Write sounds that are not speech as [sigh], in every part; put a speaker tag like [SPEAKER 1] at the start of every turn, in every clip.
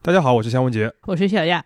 [SPEAKER 1] 大家好，我是香文杰，
[SPEAKER 2] 我是小亚。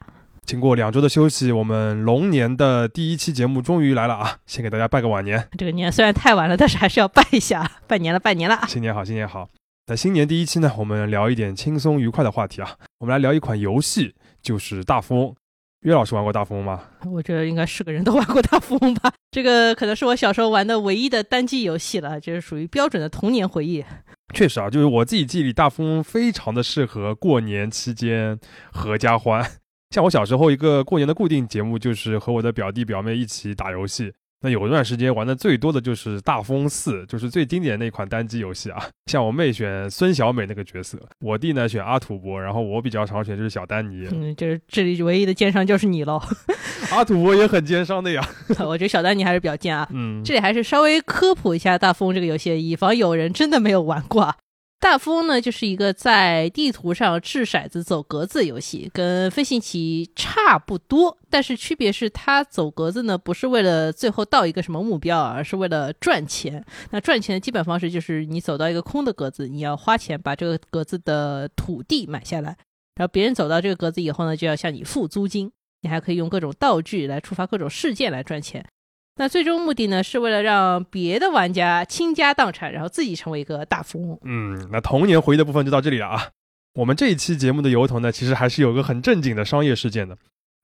[SPEAKER 1] 经过两周的休息，我们龙年的第一期节目终于来了啊！先给大家拜个晚年。
[SPEAKER 2] 这个年虽然太晚了，但是还是要拜一下，[laughs] 拜年了，拜年了。
[SPEAKER 1] 新年好，新年好。在新年第一期呢，我们聊一点轻松愉快的话题啊。我们来聊一款游戏，就是大富翁。岳老师玩过大富翁吗？
[SPEAKER 2] 我觉得应该是个人都玩过大富翁吧。这个可能是我小时候玩的唯一的单机游戏了，这是属于标准的童年回忆。
[SPEAKER 1] 确实啊，就是我自己记忆里，大富翁非常的适合过年期间合家欢。像我小时候一个过年的固定节目，就是和我的表弟表妹一起打游戏。那有一段时间玩的最多的就是大富翁四，就是最经典的那款单机游戏啊。像我妹选孙小美那个角色，我弟呢选阿土伯，然后我比较常选就是小丹尼。
[SPEAKER 2] 嗯，就是这里唯一的奸商就是你喽。[laughs]
[SPEAKER 1] 阿土伯也很奸商的呀。[laughs]
[SPEAKER 2] 我觉得小丹尼还是比较贱啊。嗯，这里还是稍微科普一下大富翁这个游戏，以防有人真的没有玩过。大富翁呢，就是一个在地图上掷骰子走格子游戏，跟飞行棋差不多，但是区别是它走格子呢，不是为了最后到一个什么目标，而是为了赚钱。那赚钱的基本方式就是你走到一个空的格子，你要花钱把这个格子的土地买下来，然后别人走到这个格子以后呢，就要向你付租金。你还可以用各种道具来触发各种事件来赚钱。那最终目的呢，是为了让别的玩家倾家荡产，然后自己成为一个大富翁。
[SPEAKER 1] 嗯，那童年回忆的部分就到这里了啊。我们这一期节目的由头呢，其实还是有个很正经的商业事件的。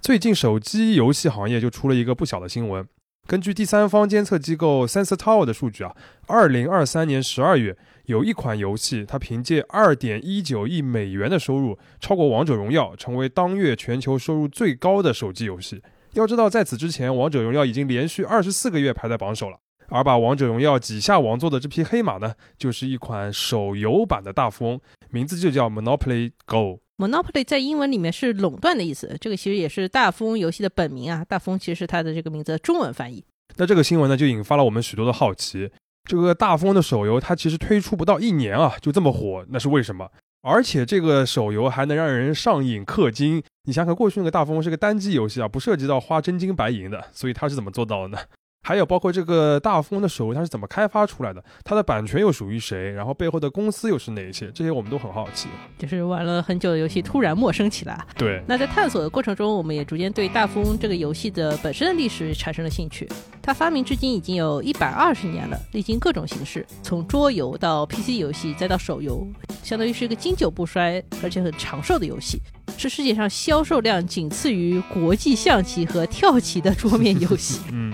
[SPEAKER 1] 最近手机游戏行业就出了一个不小的新闻。根据第三方监测机构 Sensor Tower 的数据啊，二零二三年十二月，有一款游戏它凭借二点一九亿美元的收入，超过王者荣耀，成为当月全球收入最高的手机游戏。要知道，在此之前，王者荣耀已经连续二十四个月排在榜首了。而把王者荣耀挤下王座的这匹黑马呢，就是一款手游版的大富翁，名字就叫 Monopoly Go。
[SPEAKER 2] Monopoly 在英文里面是垄断的意思，这个其实也是大富翁游戏的本名啊。大富翁其实是它的这个名字的中文翻译。
[SPEAKER 1] 那这个新闻呢，就引发了我们许多的好奇。这个大富翁的手游，它其实推出不到一年啊，就这么火，那是为什么？而且这个手游还能让人上瘾氪金，你想想，过去那个大富翁是个单机游戏啊，不涉及到花真金白银的，所以他是怎么做到的呢？还有包括这个大富翁的手游，它是怎么开发出来的？它的版权又属于谁？然后背后的公司又是哪些？这些我们都很好奇。
[SPEAKER 2] 就是玩了很久的游戏突然陌生起来。
[SPEAKER 1] 对。
[SPEAKER 2] 那在探索的过程中，我们也逐渐对大富翁这个游戏的本身的历史产生了兴趣。它发明至今已经有一百二十年了，历经各种形式，从桌游到 PC 游戏，再到手游，相当于是一个经久不衰而且很长寿的游戏，是世界上销售量仅次于国际象棋和跳棋的桌面游戏。[laughs]
[SPEAKER 1] 嗯。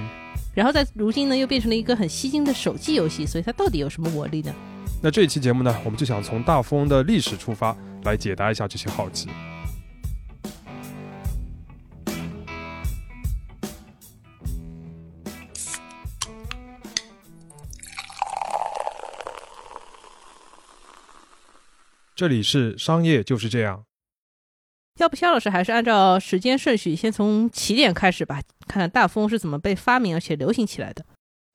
[SPEAKER 2] 然后在如今呢，又变成了一个很吸睛的手机游戏，所以它到底有什么魔力呢？
[SPEAKER 1] 那这一期节目呢，我们就想从大富翁的历史出发，来解答一下这些好奇。这里是商业就是这样。
[SPEAKER 2] 要不肖老师还是按照时间顺序，先从起点开始吧，看看大富翁是怎么被发明而且流行起来的。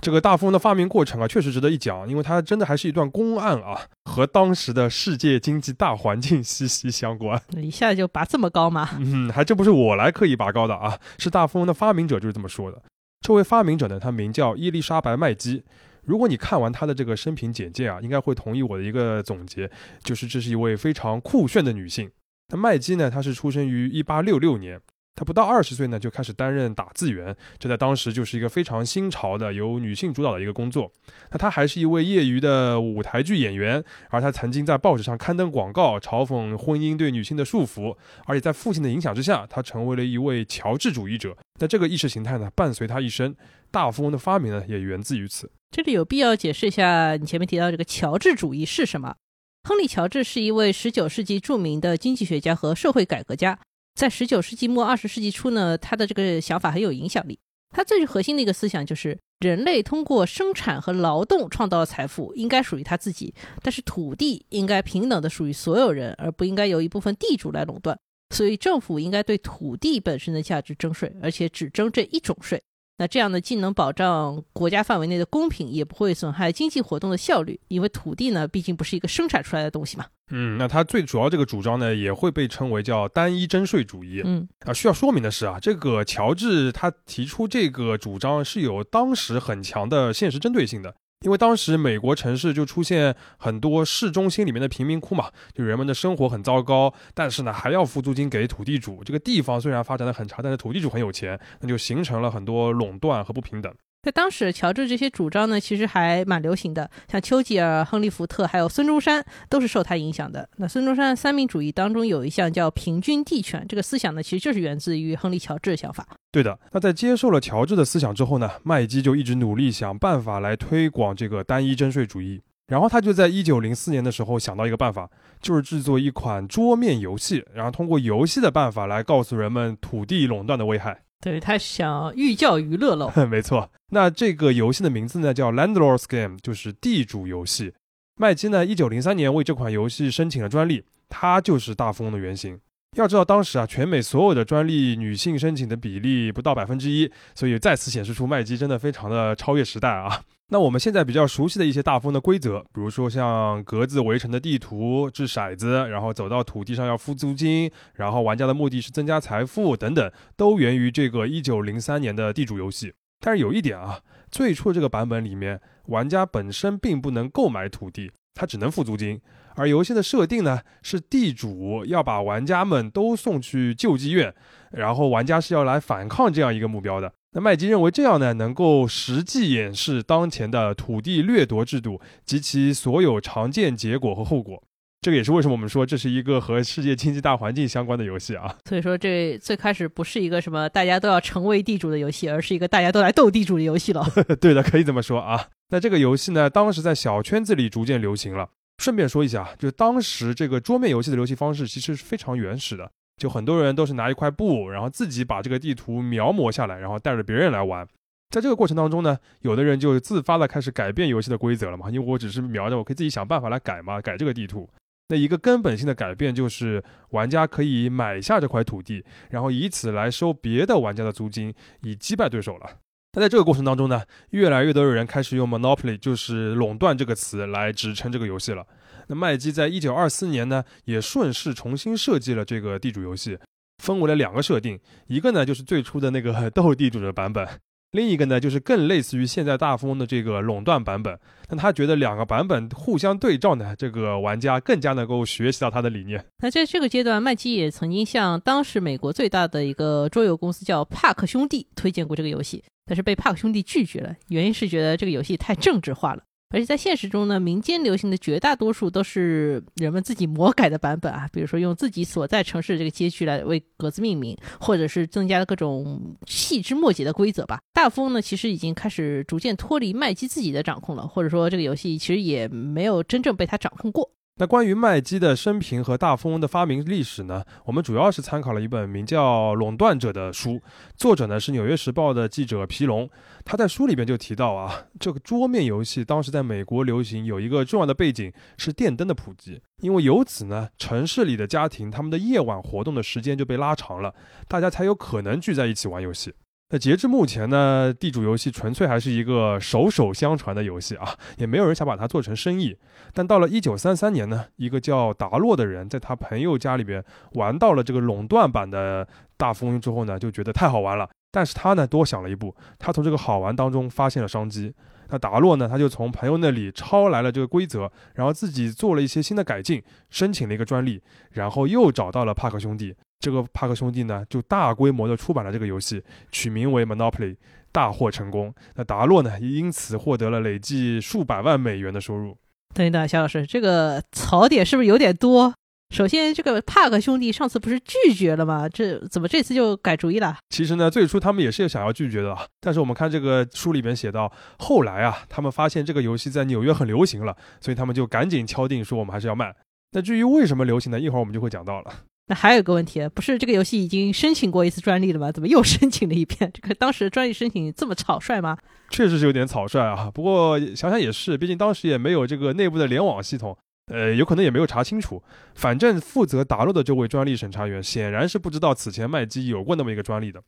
[SPEAKER 1] 这个大富翁的发明过程啊，确实值得一讲，因为它真的还是一段公案啊，和当时的世界经济大环境息息相关。
[SPEAKER 2] 一下就拔这么高吗？
[SPEAKER 1] 嗯，还真不是我来刻意拔高的啊，是大富翁的发明者就是这么说的。这位发明者呢，他名叫伊丽莎白麦基。如果你看完他的这个生平简介啊，应该会同意我的一个总结，就是这是一位非常酷炫的女性。那麦基呢？他是出生于一八六六年，他不到二十岁呢就开始担任打字员，这在当时就是一个非常新潮的由女性主导的一个工作。那他还是一位业余的舞台剧演员，而他曾经在报纸上刊登广告，嘲讽婚姻对女性的束缚。而且在父亲的影响之下，他成为了一位乔治主义者。那这个意识形态呢，伴随他一生。大富翁的发明呢，也源自于此。
[SPEAKER 2] 这里有必要解释一下，你前面提到这个乔治主义是什么？亨利·乔治是一位19世纪著名的经济学家和社会改革家。在19世纪末20世纪初呢，他的这个想法很有影响力。他最核心的一个思想就是，人类通过生产和劳动创造的财富应该属于他自己，但是土地应该平等的属于所有人，而不应该由一部分地主来垄断。所以政府应该对土地本身的价值征税，而且只征这一种税。那这样呢，既能保障国家范围内的公平，也不会损害经济活动的效率。因为土地呢，毕竟不是一个生产出来的东西嘛。
[SPEAKER 1] 嗯，那他最主要这个主张呢，也会被称为叫单一征税主义。
[SPEAKER 2] 嗯，
[SPEAKER 1] 啊，需要说明的是啊，这个乔治他提出这个主张是有当时很强的现实针对性的。因为当时美国城市就出现很多市中心里面的贫民窟嘛，就人们的生活很糟糕，但是呢还要付租金给土地主。这个地方虽然发展的很差，但是土地主很有钱，那就形成了很多垄断和不平等。
[SPEAKER 2] 在当时，乔治这些主张呢，其实还蛮流行的。像丘吉尔、亨利·福特，还有孙中山，都是受他影响的。那孙中山三民主义当中有一项叫平均地权，这个思想呢，其实就是源自于亨利·乔治的想法。
[SPEAKER 1] 对的。那在接受了乔治的思想之后呢，麦基就一直努力想办法来推广这个单一征税主义。然后他就在一九零四年的时候想到一个办法，就是制作一款桌面游戏，然后通过游戏的办法来告诉人们土地垄断的危害。
[SPEAKER 2] 对他想寓教于乐喽，[laughs]
[SPEAKER 1] 没错。那这个游戏的名字呢叫 Landlord's Game，就是地主游戏。麦基呢，一九零三年为这款游戏申请了专利，它就是大富翁的原型。要知道当时啊，全美所有的专利女性申请的比例不到百分之一，所以再次显示出麦基真的非常的超越时代啊。那我们现在比较熟悉的一些大风的规则，比如说像格子围成的地图、掷骰子，然后走到土地上要付租金，然后玩家的目的是增加财富等等，都源于这个一九零三年的地主游戏。但是有一点啊，最初这个版本里面，玩家本身并不能购买土地，他只能付租金。而游戏的设定呢，是地主要把玩家们都送去救济院，然后玩家是要来反抗这样一个目标的。那麦基认为这样呢，能够实际演示当前的土地掠夺制度及其所有常见结果和后果。这个也是为什么我们说这是一个和世界经济大环境相关的游戏啊。
[SPEAKER 2] 所以说，这最开始不是一个什么大家都要成为地主的游戏，而是一个大家都来斗地主的游戏了。[laughs]
[SPEAKER 1] 对的，可以这么说啊。那这个游戏呢，当时在小圈子里逐渐流行了。顺便说一下，就当时这个桌面游戏的游戏方式其实是非常原始的。就很多人都是拿一块布，然后自己把这个地图描摹下来，然后带着别人来玩。在这个过程当中呢，有的人就自发的开始改变游戏的规则了嘛，因为我只是描着，我可以自己想办法来改嘛，改这个地图。那一个根本性的改变就是，玩家可以买下这块土地，然后以此来收别的玩家的租金，以击败对手了。那在这个过程当中呢，越来越多的人开始用 monopoly，就是垄断这个词来支撑这个游戏了。那麦基在一九二四年呢，也顺势重新设计了这个地主游戏，分为了两个设定，一个呢就是最初的那个 [laughs] 斗地主的版本，另一个呢就是更类似于现在大富翁的这个垄断版本。那他觉得两个版本互相对照呢，这个玩家更加能够学习到他的理念。
[SPEAKER 2] 那在这个阶段，麦基也曾经向当时美国最大的一个桌游公司叫帕克兄弟推荐过这个游戏，但是被帕克兄弟拒绝了，原因是觉得这个游戏太政治化了。而且在现实中呢，民间流行的绝大多数都是人们自己魔改的版本啊，比如说用自己所在城市的这个街区来为格子命名，或者是增加了各种细枝末节的规则吧。大富翁呢，其实已经开始逐渐脱离麦基自己的掌控了，或者说这个游戏其实也没有真正被他掌控过。
[SPEAKER 1] 那关于麦基的生平和大富翁的发明历史呢？我们主要是参考了一本名叫《垄断者》的书，作者呢是《纽约时报》的记者皮龙。他在书里边就提到啊，这个桌面游戏当时在美国流行有一个重要的背景是电灯的普及，因为由此呢，城市里的家庭他们的夜晚活动的时间就被拉长了，大家才有可能聚在一起玩游戏。那截至目前呢，地主游戏纯粹还是一个手手相传的游戏啊，也没有人想把它做成生意。但到了一九三三年呢，一个叫达洛的人在他朋友家里边玩到了这个垄断版的大富翁之后呢，就觉得太好玩了。但是他呢多想了一步，他从这个好玩当中发现了商机。那达洛呢，他就从朋友那里抄来了这个规则，然后自己做了一些新的改进，申请了一个专利，然后又找到了帕克兄弟。这个帕克兄弟呢，就大规模的出版了这个游戏，取名为 Monopoly，大获成功。那达洛呢，也因此获得了累计数百万美元的收入。
[SPEAKER 2] 等一等，肖老师，这个槽点是不是有点多？首先，这个帕克兄弟上次不是拒绝了吗？这怎么这次就改主意了？
[SPEAKER 1] 其实呢，最初他们也是想要拒绝的，但是我们看这个书里边写到，后来啊，他们发现这个游戏在纽约很流行了，所以他们就赶紧敲定说我们还是要卖。那至于为什么流行呢？一会儿我们就会讲到了。
[SPEAKER 2] 那还有一个问题，不是这个游戏已经申请过一次专利了吗？怎么又 [laughs] 申请了一遍？这个当时专利申请这么草率吗？
[SPEAKER 1] 确实是有点草率啊。不过想想也是，毕竟当时也没有这个内部的联网系统，呃，有可能也没有查清楚。反正负责打落的这位专利审查员显然是不知道此前麦基有过那么一个专利的。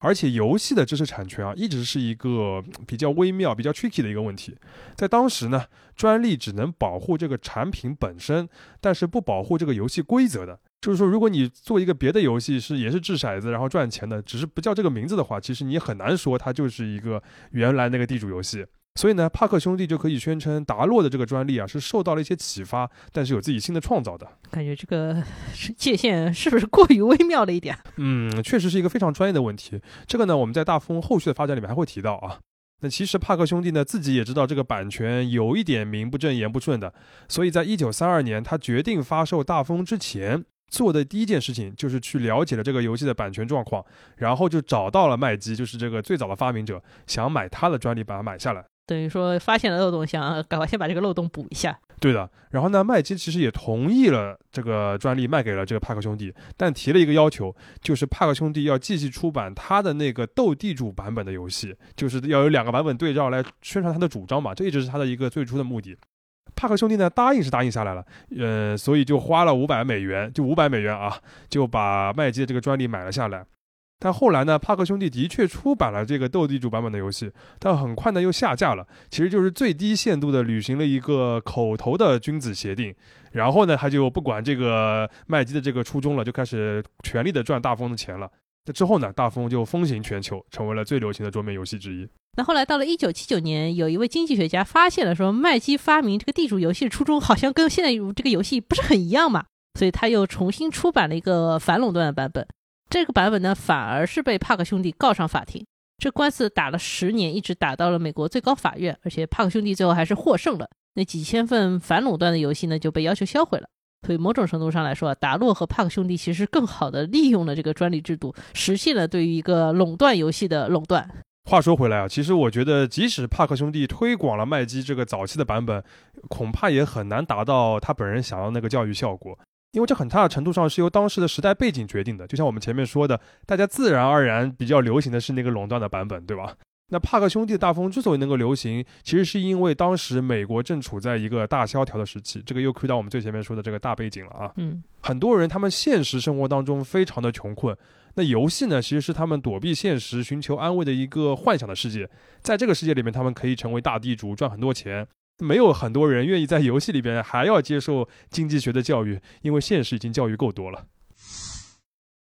[SPEAKER 1] 而且游戏的知识产权啊，一直是一个比较微妙、比较 tricky 的一个问题。在当时呢，专利只能保护这个产品本身，但是不保护这个游戏规则的。就是说，如果你做一个别的游戏是也是掷骰子然后赚钱的，只是不叫这个名字的话，其实你很难说它就是一个原来那个地主游戏。所以呢，帕克兄弟就可以宣称达洛的这个专利啊是受到了一些启发，但是有自己新的创造的。
[SPEAKER 2] 感觉这个 [laughs] 界限是不是过于微妙了一点？
[SPEAKER 1] 嗯，确实是一个非常专业的问题。这个呢，我们在大富翁后续的发展里面还会提到啊。那其实帕克兄弟呢自己也知道这个版权有一点名不正言不顺的，所以在一九三二年他决定发售大风之前做的第一件事情就是去了解了这个游戏的版权状况，然后就找到了麦基，就是这个最早的发明者，想买他的专利把它买下来。
[SPEAKER 2] 等于说发现了漏洞，想赶快先把这个漏洞补一下。
[SPEAKER 1] 对的，然后呢，麦基其实也同意了这个专利卖给了这个帕克兄弟，但提了一个要求，就是帕克兄弟要继续出版他的那个斗地主版本的游戏，就是要有两个版本对照来宣传他的主张嘛，这一直是他的一个最初的目的。帕克兄弟呢答应是答应下来了，呃，所以就花了五百美元，就五百美元啊，就把麦基的这个专利买了下来。但后来呢，帕克兄弟的确出版了这个斗地主版本的游戏，但很快呢又下架了。其实就是最低限度的履行了一个口头的君子协定，然后呢他就不管这个麦基的这个初衷了，就开始全力的赚大风的钱了。那之后呢，大风就风行全球，成为了最流行的桌面游戏之一。
[SPEAKER 2] 那后来到了一九七九年，有一位经济学家发现了说，麦基发明这个地主游戏的初衷好像跟现在这个游戏不是很一样嘛，所以他又重新出版了一个反垄断的版本。这个版本呢，反而是被帕克兄弟告上法庭。这官司打了十年，一直打到了美国最高法院，而且帕克兄弟最后还是获胜了。那几千份反垄断的游戏呢，就被要求销毁了。所以某种程度上来说，达洛和帕克兄弟其实更好的利用了这个专利制度，实现了对于一个垄断游戏的垄断。
[SPEAKER 1] 话说回来啊，其实我觉得，即使帕克兄弟推广了麦基这个早期的版本，恐怕也很难达到他本人想要那个教育效果。因为这很大的程度上是由当时的时代背景决定的，就像我们前面说的，大家自然而然比较流行的是那个垄断的版本，对吧？那帕克兄弟的大风之所以能够流行，其实是因为当时美国正处在一个大萧条的时期，这个又回到我们最前面说的这个大背景了啊。
[SPEAKER 2] 嗯，
[SPEAKER 1] 很多人他们现实生活当中非常的穷困，那游戏呢，其实是他们躲避现实、寻求安慰的一个幻想的世界，在这个世界里面，他们可以成为大地主，赚很多钱。没有很多人愿意在游戏里边还要接受经济学的教育，因为现实已经教育够多了。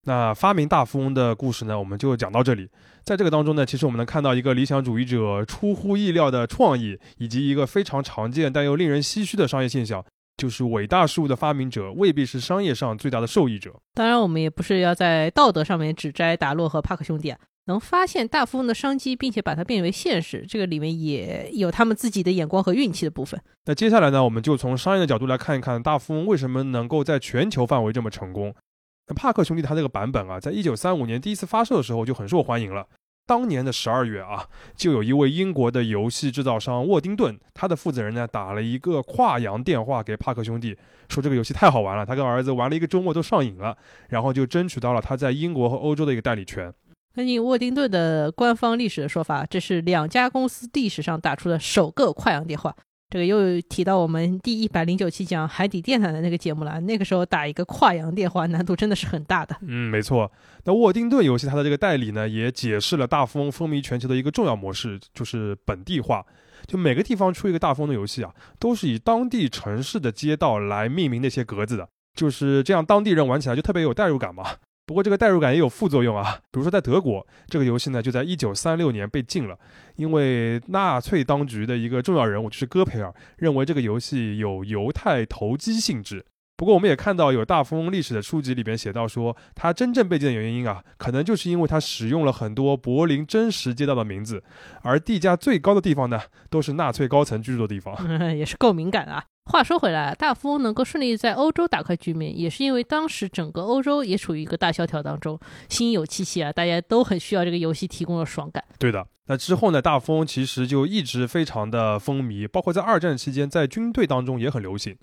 [SPEAKER 1] 那发明大富翁的故事呢，我们就讲到这里。在这个当中呢，其实我们能看到一个理想主义者出乎意料的创意，以及一个非常常见但又令人唏嘘的商业现象，就是伟大事物的发明者未必是商业上最大的受益者。
[SPEAKER 2] 当然，我们也不是要在道德上面指摘达洛和帕克兄弟啊。能发现大富翁的商机，并且把它变为现实，这个里面也有他们自己的眼光和运气的部分。
[SPEAKER 1] 那接下来呢，我们就从商业的角度来看一看大富翁为什么能够在全球范围这么成功。那帕克兄弟他这个版本啊，在一九三五年第一次发售的时候就很受欢迎了。当年的十二月啊，就有一位英国的游戏制造商沃丁顿，他的负责人呢打了一个跨洋电话给帕克兄弟，说这个游戏太好玩了，他跟儿子玩了一个周末都上瘾了，然后就争取到了他在英国和欧洲的一个代理权。
[SPEAKER 2] 根据沃丁顿的官方历史的说法，这是两家公司历史上打出的首个跨洋电话。这个又提到我们第一百零九期讲海底电缆的那个节目了。那个时候打一个跨洋电话难度真的是很大的。
[SPEAKER 1] 嗯，没错。那沃丁顿游戏它的这个代理呢，也解释了大富翁风靡全球的一个重要模式，就是本地化。就每个地方出一个大富翁的游戏啊，都是以当地城市的街道来命名那些格子的，就是这样，当地人玩起来就特别有代入感嘛。不过这个代入感也有副作用啊，[laughs] 比如说在德国，这个游戏呢就在一九三六年被禁了，因为纳粹当局的一个重要人物就是戈培尔认为这个游戏有犹太投机性质。不过我们也看到有大富翁历史的书籍里边写到说，它真正被禁的原因啊，可能就是因为它使用了很多柏林真实街道的名字，而地价最高的地方呢，都是纳粹高层居住的地方，[laughs]
[SPEAKER 2] 也是够敏感啊。话说回来，大富翁能够顺利在欧洲打开局面，也是因为当时整个欧洲也处于一个大萧条当中，心有戚戚啊，大家都很需要这个游戏提供的爽感。
[SPEAKER 1] 对的，那之后呢，大富翁其实就一直非常的风靡，包括在二战期间，在军队当中也很流行。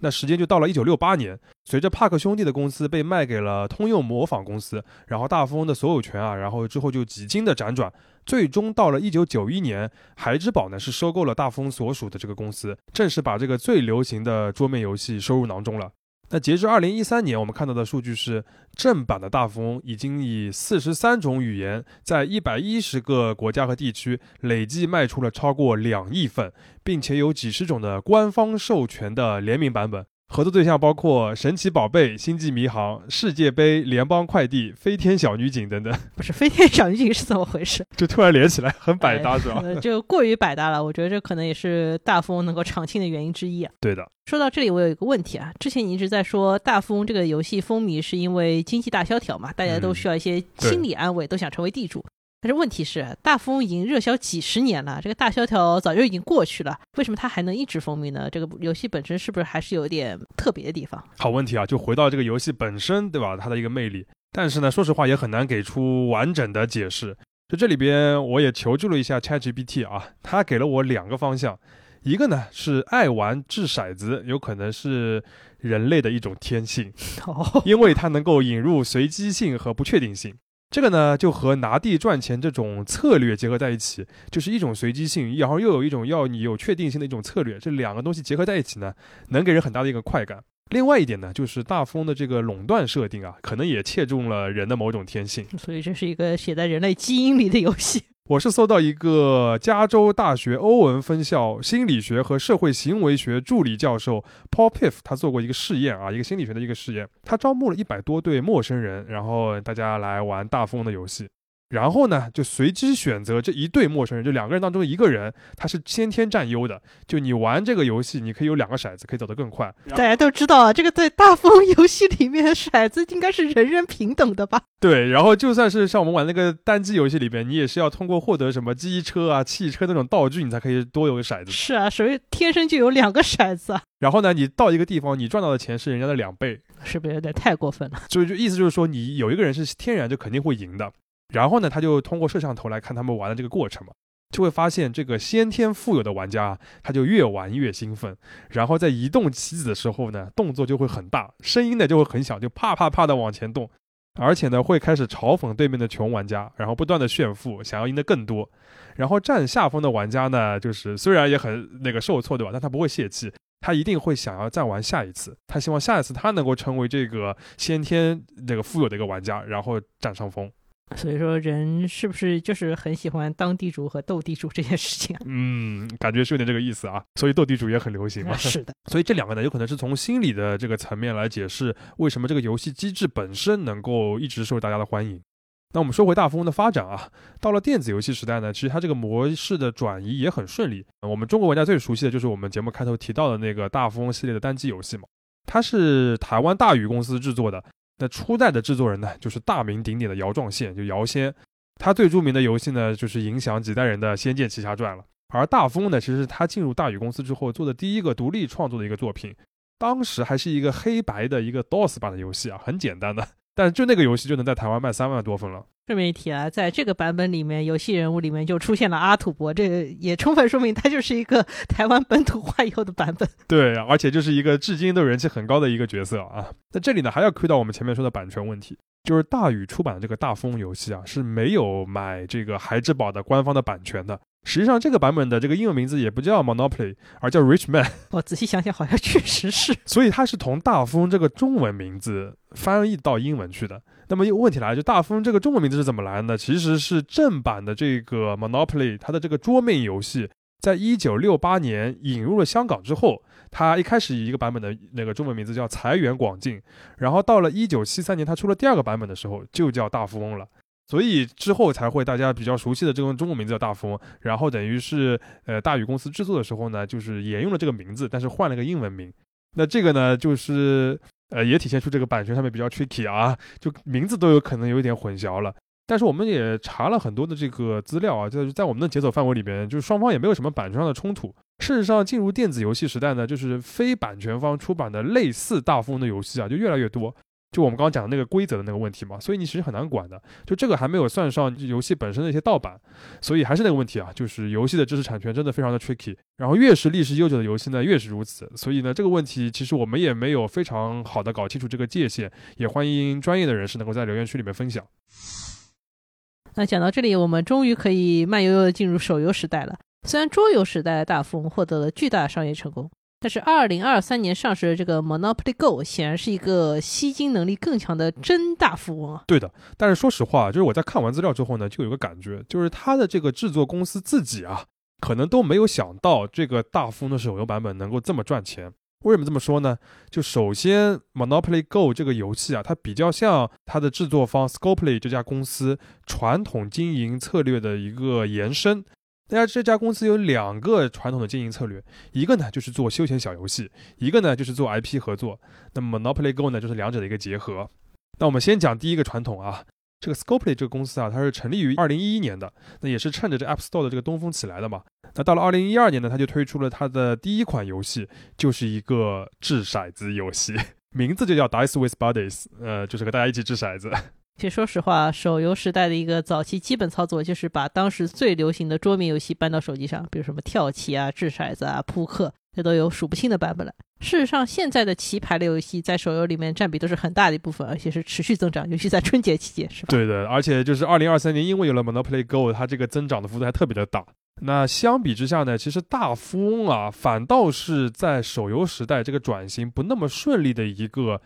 [SPEAKER 1] 那时间就到了一九六八年，随着帕克兄弟的公司被卖给了通用模仿公司，然后大富翁的所有权啊，然后之后就几经的辗转，最终到了一九九一年，孩之宝呢是收购了大富翁所属的这个公司，正式把这个最流行的桌面游戏收入囊中了。那截至二零一三年，我们看到的数据是，正版的大富翁已经以四十三种语言，在一百一十个国家和地区累计卖出了超过两亿份，并且有几十种的官方授权的联名版本，合作对象包括神奇宝贝、星际迷航、世界杯、联邦快递、飞天小女警等等。[laughs]
[SPEAKER 2] 不是飞天小女警是怎么回事？[laughs]
[SPEAKER 1] 就突然连起来，很百搭，是吧？
[SPEAKER 2] 就过于百搭了。我觉得这可能也是大富翁能够长青的原因之一啊。
[SPEAKER 1] 对的。
[SPEAKER 2] 说到这里，我有一个问题啊。之前你一直在说大富翁这个游戏风靡是因为经济大萧条嘛，大家都需要一些心理安慰，都想成为地主。但是问题是，大富翁已经热销几十年了，这个大萧条早就已经过去了，为什么它还能一直风靡呢？这个游戏本身是不是还是有点特别的地方？
[SPEAKER 1] 好问题啊，就回到这个游戏本身，对吧？它的一个魅力。但是呢，说实话也很难给出完整的解释。就这里边，我也求助了一下 ChatGPT 啊，它给了我两个方向，一个呢是爱玩掷骰子，有可能是人类的一种天性，[laughs] 因为它能够引入随机性和不确定性。这个呢，就和拿地赚钱这种策略结合在一起，就是一种随机性，然后又有一种要你有确定性的一种策略，这两个东西结合在一起呢，能给人很大的一个快感。另外一点呢，就是大风的这个垄断设定啊，可能也切中了人的某种天性。
[SPEAKER 2] 所以这是一个写在人类基因里的游戏。
[SPEAKER 1] 我是搜到一个加州大学欧文分校心理学和社会行为学助理教授 Paul Piff，他做过一个试验啊，一个心理学的一个试验。他招募了一百多对陌生人，然后大家来玩大富翁的游戏。然后呢，就随机选择这一对陌生人，就两个人当中一个人，他是先天占优的。就你玩这个游戏，你可以有两个骰子，可以走得更快。
[SPEAKER 2] 大家都知道啊，这个在大富翁游戏里面，骰子应该是人人平等的吧？
[SPEAKER 1] 对。然后就算是像我们玩那个单机游戏里边，你也是要通过获得什么机车啊、汽车那种道具，你才可以多有个骰子。
[SPEAKER 2] 是啊，所以天生就有两个骰子。
[SPEAKER 1] 然后呢，你到一个地方，你赚到的钱是人家的两倍，
[SPEAKER 2] 是不是有点太过分了？
[SPEAKER 1] 所以就意思就是说，你有一个人是天然就肯定会赢的。然后呢，他就通过摄像头来看他们玩的这个过程嘛，就会发现这个先天富有的玩家，他就越玩越兴奋，然后在移动棋子的时候呢，动作就会很大，声音呢就会很小，就啪啪啪的往前动，而且呢会开始嘲讽对面的穷玩家，然后不断的炫富，想要赢得更多。然后占下风的玩家呢，就是虽然也很那个受挫，对吧？但他不会泄气，他一定会想要再玩下一次，他希望下一次他能够成为这个先天这个富有的一个玩家，然后占上风。
[SPEAKER 2] 所以说，人是不是就是很喜欢当地主和斗地主这件事情啊？
[SPEAKER 1] 嗯，感觉是有点这个意思啊。所以斗地主也很流行嘛。[laughs]
[SPEAKER 2] 是的。
[SPEAKER 1] 所以这两个呢，有可能是从心理的这个层面来解释为什么这个游戏机制本身能够一直受大家的欢迎。那我们说回大富翁的发展啊，到了电子游戏时代呢，其实它这个模式的转移也很顺利。我们中国玩家最熟悉的就是我们节目开头提到的那个大富翁系列的单机游戏嘛，它是台湾大宇公司制作的。那初代的制作人呢，就是大名鼎鼎的姚壮宪，就姚仙。他最著名的游戏呢，就是影响几代人的《仙剑奇侠传》了。而大风呢，其实是他进入大宇公司之后做的第一个独立创作的一个作品，当时还是一个黑白的一个 DOS 版的游戏啊，很简单的。但就那个游戏就能在台湾卖三万多份了。
[SPEAKER 2] 顺便一提啊，在这个版本里面，游戏人物里面就出现了阿土伯，这个也充分说明它就是一个台湾本土化以后的版本。
[SPEAKER 1] 对，而且就是一个至今都人气很高的一个角色啊。那这里呢，还要亏到我们前面说的版权问题，就是大宇出版的这个大风游戏啊，是没有买这个孩之宝的官方的版权的。实际上，这个版本的这个英文名字也不叫 Monopoly，而叫 Rich Man。[laughs]
[SPEAKER 2] 我仔细想想，好像确实是。
[SPEAKER 1] 所以它是从大富翁这个中文名字翻译到英文去的。那么问题来了，就大富翁这个中文名字是怎么来的呢？其实是正版的这个 Monopoly，它的这个桌面游戏，在一九六八年引入了香港之后，它一开始以一个版本的那个中文名字叫财源广进，然后到了一九七三年，它出了第二个版本的时候，就叫大富翁了。所以之后才会大家比较熟悉的这个中文名字叫大富翁，然后等于是呃大宇公司制作的时候呢，就是沿用了这个名字，但是换了个英文名。那这个呢，就是呃也体现出这个版权上面比较 tricky 啊，就名字都有可能有一点混淆了。但是我们也查了很多的这个资料啊，就是在我们的解锁范围里边，就是双方也没有什么版权上的冲突。事实上，进入电子游戏时代呢，就是非版权方出版的类似大富翁的游戏啊，就越来越多。就我们刚刚讲的那个规则的那个问题嘛，所以你其实很难管的。就这个还没有算上游戏本身的一些盗版，所以还是那个问题啊，就是游戏的知识产权真的非常的 tricky。然后越是历史悠久的游戏呢，越是如此。所以呢，这个问题其实我们也没有非常好的搞清楚这个界限，也欢迎专业的人士能够在留言区里面分享。
[SPEAKER 2] 那讲到这里，我们终于可以慢悠悠的进入手游时代了。虽然桌游时代的大富翁获得了巨大的商业成功。但是，二零二三年上市的这个 Monopoly Go 显然是一个吸金能力更强的真大富翁啊！
[SPEAKER 1] 对的，但是说实话，就是我在看完资料之后呢，就有个感觉，就是他的这个制作公司自己啊，可能都没有想到这个大富翁的手游版本能够这么赚钱。为什么这么说呢？就首先，Monopoly Go 这个游戏啊，它比较像它的制作方 Scopely 这家公司传统经营策略的一个延伸。大家这家公司有两个传统的经营策略，一个呢就是做休闲小游戏，一个呢就是做 IP 合作。那么 Monopoly Go 呢就是两者的一个结合。那我们先讲第一个传统啊，这个 Scopely 这个公司啊，它是成立于二零一一年的，那也是趁着这 App Store 的这个东风起来的嘛。那到了二零一二年呢，它就推出了它的第一款游戏，就是一个掷骰子游戏，[laughs] 名字就叫 Dice with Buddies，呃，就是和大家一起掷骰子。
[SPEAKER 2] 其实说实话，手游时代的一个早期基本操作就是把当时最流行的桌面游戏搬到手机上，比如什么跳棋啊、掷骰子啊、扑克，这都有数不清的版本了。事实上，现在的棋牌类游戏在手游里面占比都是很大的一部分，而且是持续增长，尤其在春节期间，是吧？
[SPEAKER 1] 对的，而且就是二零二三年，因为有了 Monopoly Go，它这个增长的幅度还特别的大。那相比之下呢，其实大富翁啊，反倒是在手游时代这个转型不那么顺利的一个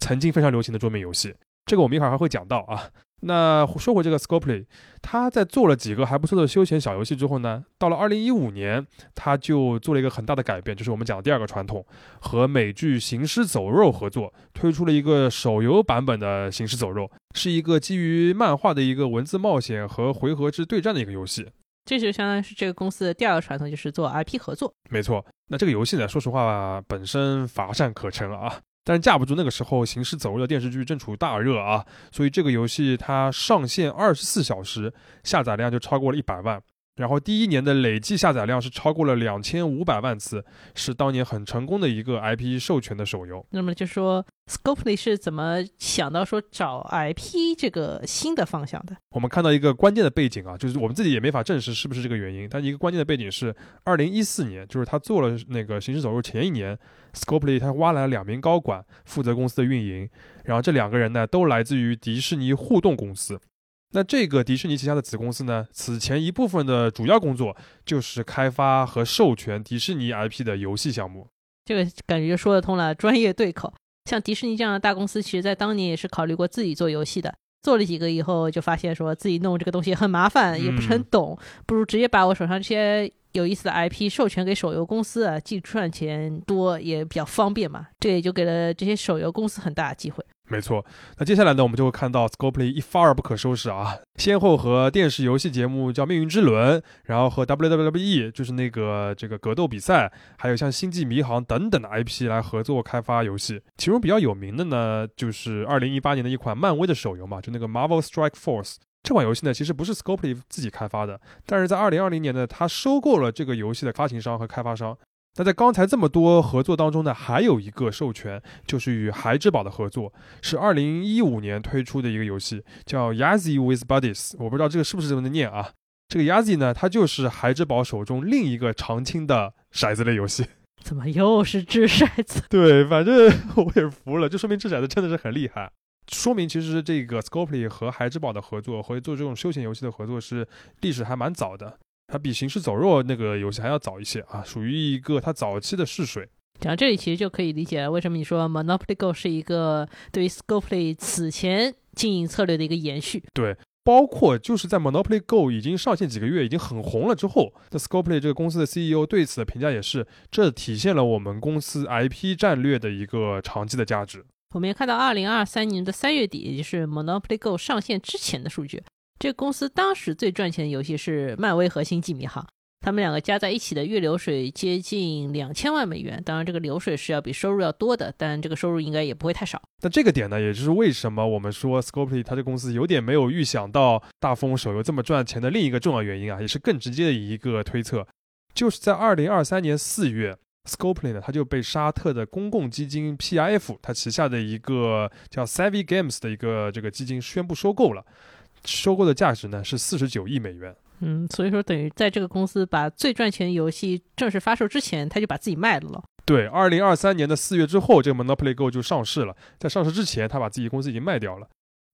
[SPEAKER 1] 曾经非常流行的桌面游戏。这个我们一会儿还会讲到啊。那说回这个 Scopely，他在做了几个还不错的休闲小游戏之后呢，到了二零一五年，他就做了一个很大的改变，就是我们讲的第二个传统，和美剧《行尸走肉》合作，推出了一个手游版本的《行尸走肉》，是一个基于漫画的一个文字冒险和回合制对战的一个游戏。
[SPEAKER 2] 这就相当于是这个公司的第二个传统，就是做 IP 合作。
[SPEAKER 1] 没错，那这个游戏呢，说实话本身乏善可陈啊。但是架不住那个时候《行尸走肉》的电视剧正处于大热啊，所以这个游戏它上线二十四小时，下载量就超过了一百万。然后第一年的累计下载量是超过了两千五百万次，是当年很成功的一个 IP 授权的手游。
[SPEAKER 2] 那么就说 Scopely 是怎么想到说找 IP 这个新的方向的？
[SPEAKER 1] 我们看到一个关键的背景啊，就是我们自己也没法证实是不是这个原因，但一个关键的背景是二零一四年，就是他做了那个行尸走肉前一年，Scopely 他挖来了两名高管负责公司的运营，然后这两个人呢都来自于迪士尼互动公司。那这个迪士尼旗下的子公司呢？此前一部分的主要工作就是开发和授权迪士尼 IP 的游戏项目。
[SPEAKER 2] 这个感觉就说得通了，专业对口。像迪士尼这样的大公司，其实在当年也是考虑过自己做游戏的。做了几个以后，就发现说自己弄这个东西很麻烦，也不是很懂，不如直接把我手上这些有意思的 IP 授权给手游公司啊，既赚钱多也比较方便嘛。这也就给了这些手游公司很大的机会。
[SPEAKER 1] 没错，那接下来呢，我们就会看到 Scopely 一发而不可收拾啊，先后和电视游戏节目叫《命运之轮》，然后和 WWE 就是那个这个格斗比赛，还有像《星际迷航》等等的 IP 来合作开发游戏。其中比较有名的呢，就是2018年的一款漫威的手游嘛，就那个 Marvel Strike Force。这款游戏呢，其实不是 Scopely 自己开发的，但是在2020年呢，它收购了这个游戏的发行商和开发商。那在刚才这么多合作当中呢，还有一个授权，就是与孩之宝的合作，是二零一五年推出的一个游戏，叫 Yazzy with Buddies。我不知道这个是不是这么的念啊？这个 Yazzy 呢，它就是孩之宝手中另一个常青的骰子类游戏。
[SPEAKER 2] 怎么又是掷骰子？[laughs]
[SPEAKER 1] 对，反正 [laughs] 我也服了，就说明掷骰子真的是很厉害。说明其实这个 Scopely 和孩之宝的合作和做这种休闲游戏的合作是历史还蛮早的。它比《行尸走肉》那个游戏还要早一些啊，属于一个它早期的试水。
[SPEAKER 2] 讲到这里，其实就可以理解了为什么你说 Monopoly Go 是一个对于 Scopely 此前经营策略的一个延续。
[SPEAKER 1] 对，包括就是在 Monopoly Go 已经上线几个月，已经很红了之后，那 Scopely 这个公司的 CEO 对此的评价也是，这体现了我们公司 IP 战略的一个长期的价值。
[SPEAKER 2] 我们也看到，二零二三年的三月底，也就是 Monopoly Go 上线之前的数据。这公司当时最赚钱的游戏是漫威和星际迷航，他们两个加在一起的月流水接近两千万美元。当然，这个流水是要比收入要多的，但这个收入应该也不会太少。
[SPEAKER 1] 那这个点呢，也就是为什么我们说 Scopely 它这公司有点没有预想到大风手游这么赚钱的另一个重要原因啊，也是更直接的一个推测，就是在二零二三年四月，Scopely 呢，它就被沙特的公共基金 PIF 它旗下的一个叫 Savvy Games 的一个这个基金宣布收购了。收购的价值呢是四十九亿美元。
[SPEAKER 2] 嗯，所以说等于在这个公司把最赚钱的游戏正式发售之前，他就把自己卖了了。
[SPEAKER 1] 对，二零二三年的四月之后，这个 Monopoly Go 就上市了。在上市之前，他把自己公司已经卖掉了。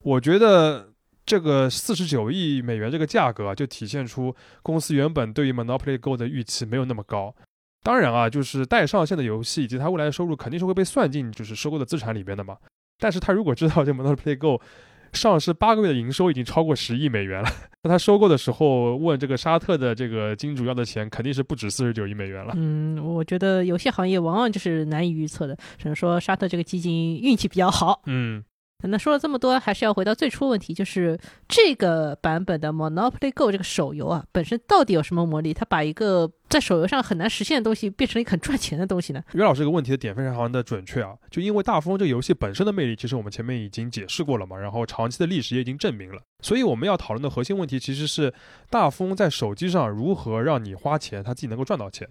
[SPEAKER 1] 我觉得这个四十九亿美元这个价格啊，就体现出公司原本对于 Monopoly Go 的预期没有那么高。当然啊，就是待上线的游戏以及它未来的收入肯定是会被算进就是收购的资产里边的嘛。但是他如果知道这 Monopoly Go 上市八个月的营收已经超过十亿美元了。[laughs] 那他收购的时候问这个沙特的这个金主要的钱，肯定是不止四十九亿美元了。
[SPEAKER 2] 嗯，我觉得有些行业往往就是难以预测的，只能说沙特这个基金运气比较好。
[SPEAKER 1] 嗯。
[SPEAKER 2] 那说了这么多，还是要回到最初问题，就是这个版本的 Monopoly Go 这个手游啊，本身到底有什么魔力？它把一个在手游上很难实现的东西，变成了一个很赚钱的东西呢？
[SPEAKER 1] 袁老师这个问题的点非常的准确啊，就因为大富翁这个游戏本身的魅力，其实我们前面已经解释过了嘛，然后长期的历史也已经证明了，所以我们要讨论的核心问题其实是大富翁在手机上如何让你花钱，他自己能够赚到钱。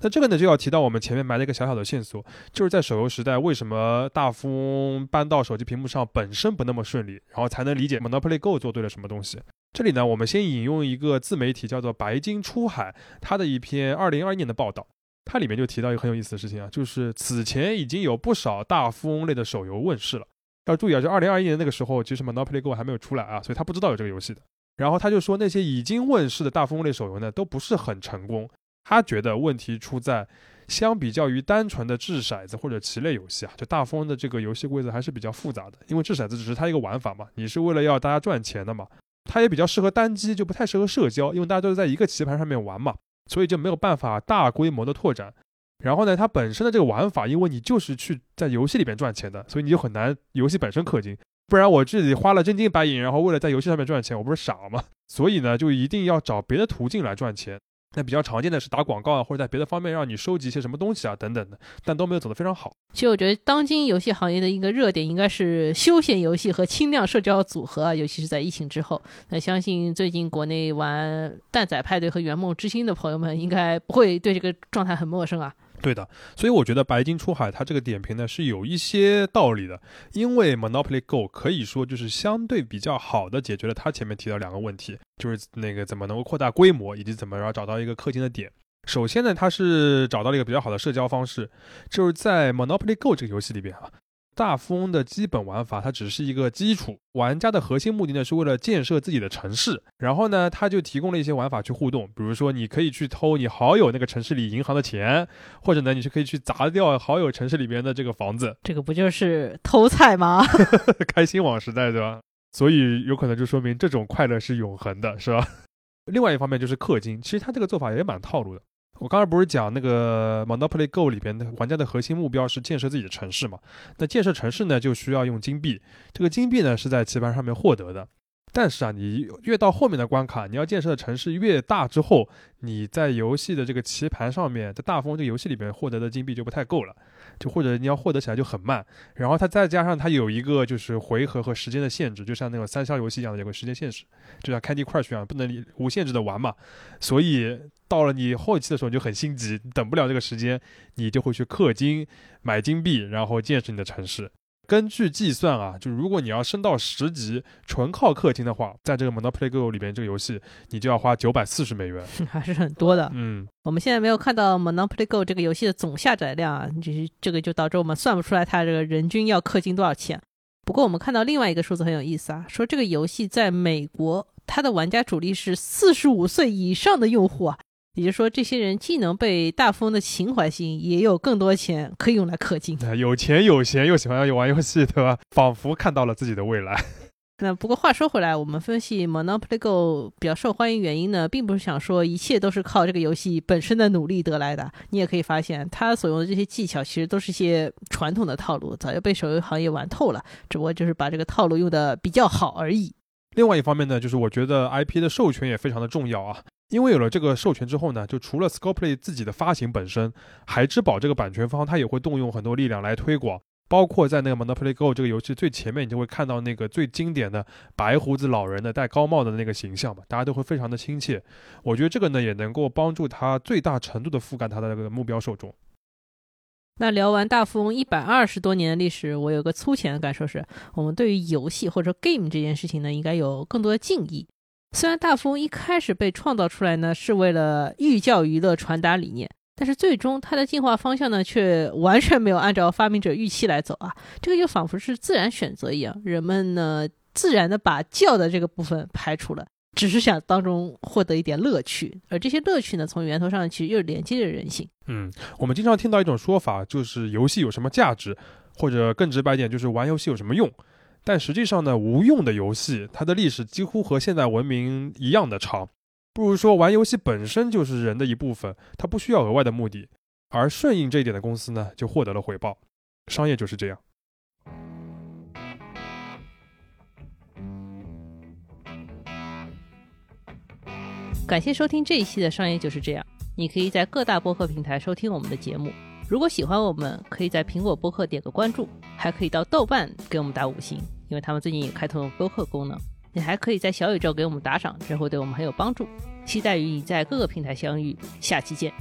[SPEAKER 1] 那这个呢，就要提到我们前面埋了一个小小的线索，就是在手游时代，为什么大富翁搬到手机屏幕上本身不那么顺利，然后才能理解 Monopoly Go 做对了什么东西。这里呢，我们先引用一个自媒体叫做白金出海，他的一篇二零二一年的报道，它里面就提到一个很有意思的事情啊，就是此前已经有不少大富翁类的手游问世了。要注意啊，就二零二一年那个时候，其实 Monopoly Go 还没有出来啊，所以他不知道有这个游戏的。然后他就说，那些已经问世的大富翁类手游呢，都不是很成功。他觉得问题出在，相比较于单纯的掷骰子或者棋类游戏啊，就大风的这个游戏规则还是比较复杂的。因为掷骰子只是它一个玩法嘛，你是为了要大家赚钱的嘛。它也比较适合单机，就不太适合社交，因为大家都是在一个棋盘上面玩嘛，所以就没有办法大规模的拓展。然后呢，它本身的这个玩法，因为你就是去在游戏里边赚钱的，所以你就很难游戏本身氪金。不然我自己花了真金白银，然后为了在游戏上面赚钱，我不是傻吗？所以呢，就一定要找别的途径来赚钱。那比较常见的是打广告啊，或者在别的方面让你收集一些什么东西啊，等等的，但都没有走得非常好。
[SPEAKER 2] 其实我觉得当今游戏行业的一个热点应该是休闲游戏和轻量社交组合啊，尤其是在疫情之后。那相信最近国内玩蛋仔派对和圆梦之星的朋友们，应该不会对这个状态很陌生啊。
[SPEAKER 1] 对的，所以我觉得白金出海它这个点评呢是有一些道理的，因为 Monopoly Go 可以说就是相对比较好的解决了它前面提到两个问题，就是那个怎么能够扩大规模，以及怎么然后找到一个氪金的点。首先呢，它是找到了一个比较好的社交方式，就是在 Monopoly Go 这个游戏里边啊。大富翁的基本玩法，它只是一个基础。玩家的核心目的呢，是为了建设自己的城市。然后呢，它就提供了一些玩法去互动，比如说你可以去偷你好友那个城市里银行的钱，或者呢，你是可以去砸掉好友城市里边的这个房子。
[SPEAKER 2] 这个不就是偷菜吗？[laughs] [laughs]
[SPEAKER 1] 开心网时代，对吧？所以有可能就说明这种快乐是永恒的，是吧？另外一方面就是氪金，其实他这个做法也蛮套路的。我刚才不是讲那个 Monopoly Go 里边的玩家的核心目标是建设自己的城市嘛？那建设城市呢，就需要用金币。这个金币呢，是在棋盘上面获得的。但是啊，你越到后面的关卡，你要建设的城市越大之后，你在游戏的这个棋盘上面，在大风这个游戏里边获得的金币就不太够了，就或者你要获得起来就很慢。然后它再加上它有一个就是回合和时间的限制，就像那种三消游戏一样的有个时间限制，就像 Candy Crush 一样，不能无限制的玩嘛。所以到了你后期的时候你就很心急，等不了这个时间，你就会去氪金买金币，然后建设你的城市。根据计算啊，就如果你要升到十级，纯靠氪金的话，在这个 Monopoly Go 里边这个游戏，你就要花九百四十美元，[laughs]
[SPEAKER 2] 还是很多的。
[SPEAKER 1] 嗯，
[SPEAKER 2] 我们现在没有看到 Monopoly Go 这个游戏的总下载量啊，就是这个就导致我们算不出来它这个人均要氪金多少钱。不过我们看到另外一个数字很有意思啊，说这个游戏在美国，它的玩家主力是四十五岁以上的用户啊。也就是说，这些人既能被大富翁的情怀吸引，也有更多钱可以用来氪金。[laughs]
[SPEAKER 1] 有钱有闲又喜欢玩游戏，对吧？仿佛看到了自己的未来。[laughs]
[SPEAKER 2] 那不过话说回来，我们分析 Monopoly Go 比较受欢迎原因呢，并不是想说一切都是靠这个游戏本身的努力得来的。你也可以发现，它所用的这些技巧其实都是一些传统的套路，早就被手游行业玩透了，只不过就是把这个套路用的比较好而已。
[SPEAKER 1] 另外一方面呢，就是我觉得 IP 的授权也非常的重要啊。因为有了这个授权之后呢，就除了 Scopely 自己的发行本身，孩之宝这个版权方他也会动用很多力量来推广，包括在那个 Monopoly Go 这个游戏最前面，你就会看到那个最经典的白胡子老人的戴高帽的那个形象嘛，大家都会非常的亲切。我觉得这个呢也能够帮助他最大程度的覆盖他的那个目标受众。
[SPEAKER 2] 那聊完大富翁一百二十多年的历史，我有个粗浅的感受是，我们对于游戏或者 game 这件事情呢，应该有更多的敬意。虽然大富翁一开始被创造出来呢，是为了寓教于乐、传达理念，但是最终它的进化方向呢，却完全没有按照发明者预期来走啊！这个就仿佛是自然选择一样，人们呢自然的把教的这个部分排除了，只是想当中获得一点乐趣，而这些乐趣呢，从源头上其实又连接着人性。
[SPEAKER 1] 嗯，我们经常听到一种说法，就是游戏有什么价值，或者更直白一点，就是玩游戏有什么用。但实际上呢，无用的游戏它的历史几乎和现代文明一样的长。不如说，玩游戏本身就是人的一部分，它不需要额外的目的。而顺应这一点的公司呢，就获得了回报。商业就是这样。
[SPEAKER 2] 感谢收听这一期的《商业就是这样》。你可以在各大播客平台收听我们的节目。如果喜欢我们，可以在苹果播客点个关注，还可以到豆瓣给我们打五星，因为他们最近也开通了播客功能。你还可以在小宇宙给我们打赏，这会对我们很有帮助。期待与你在各个平台相遇，下期见。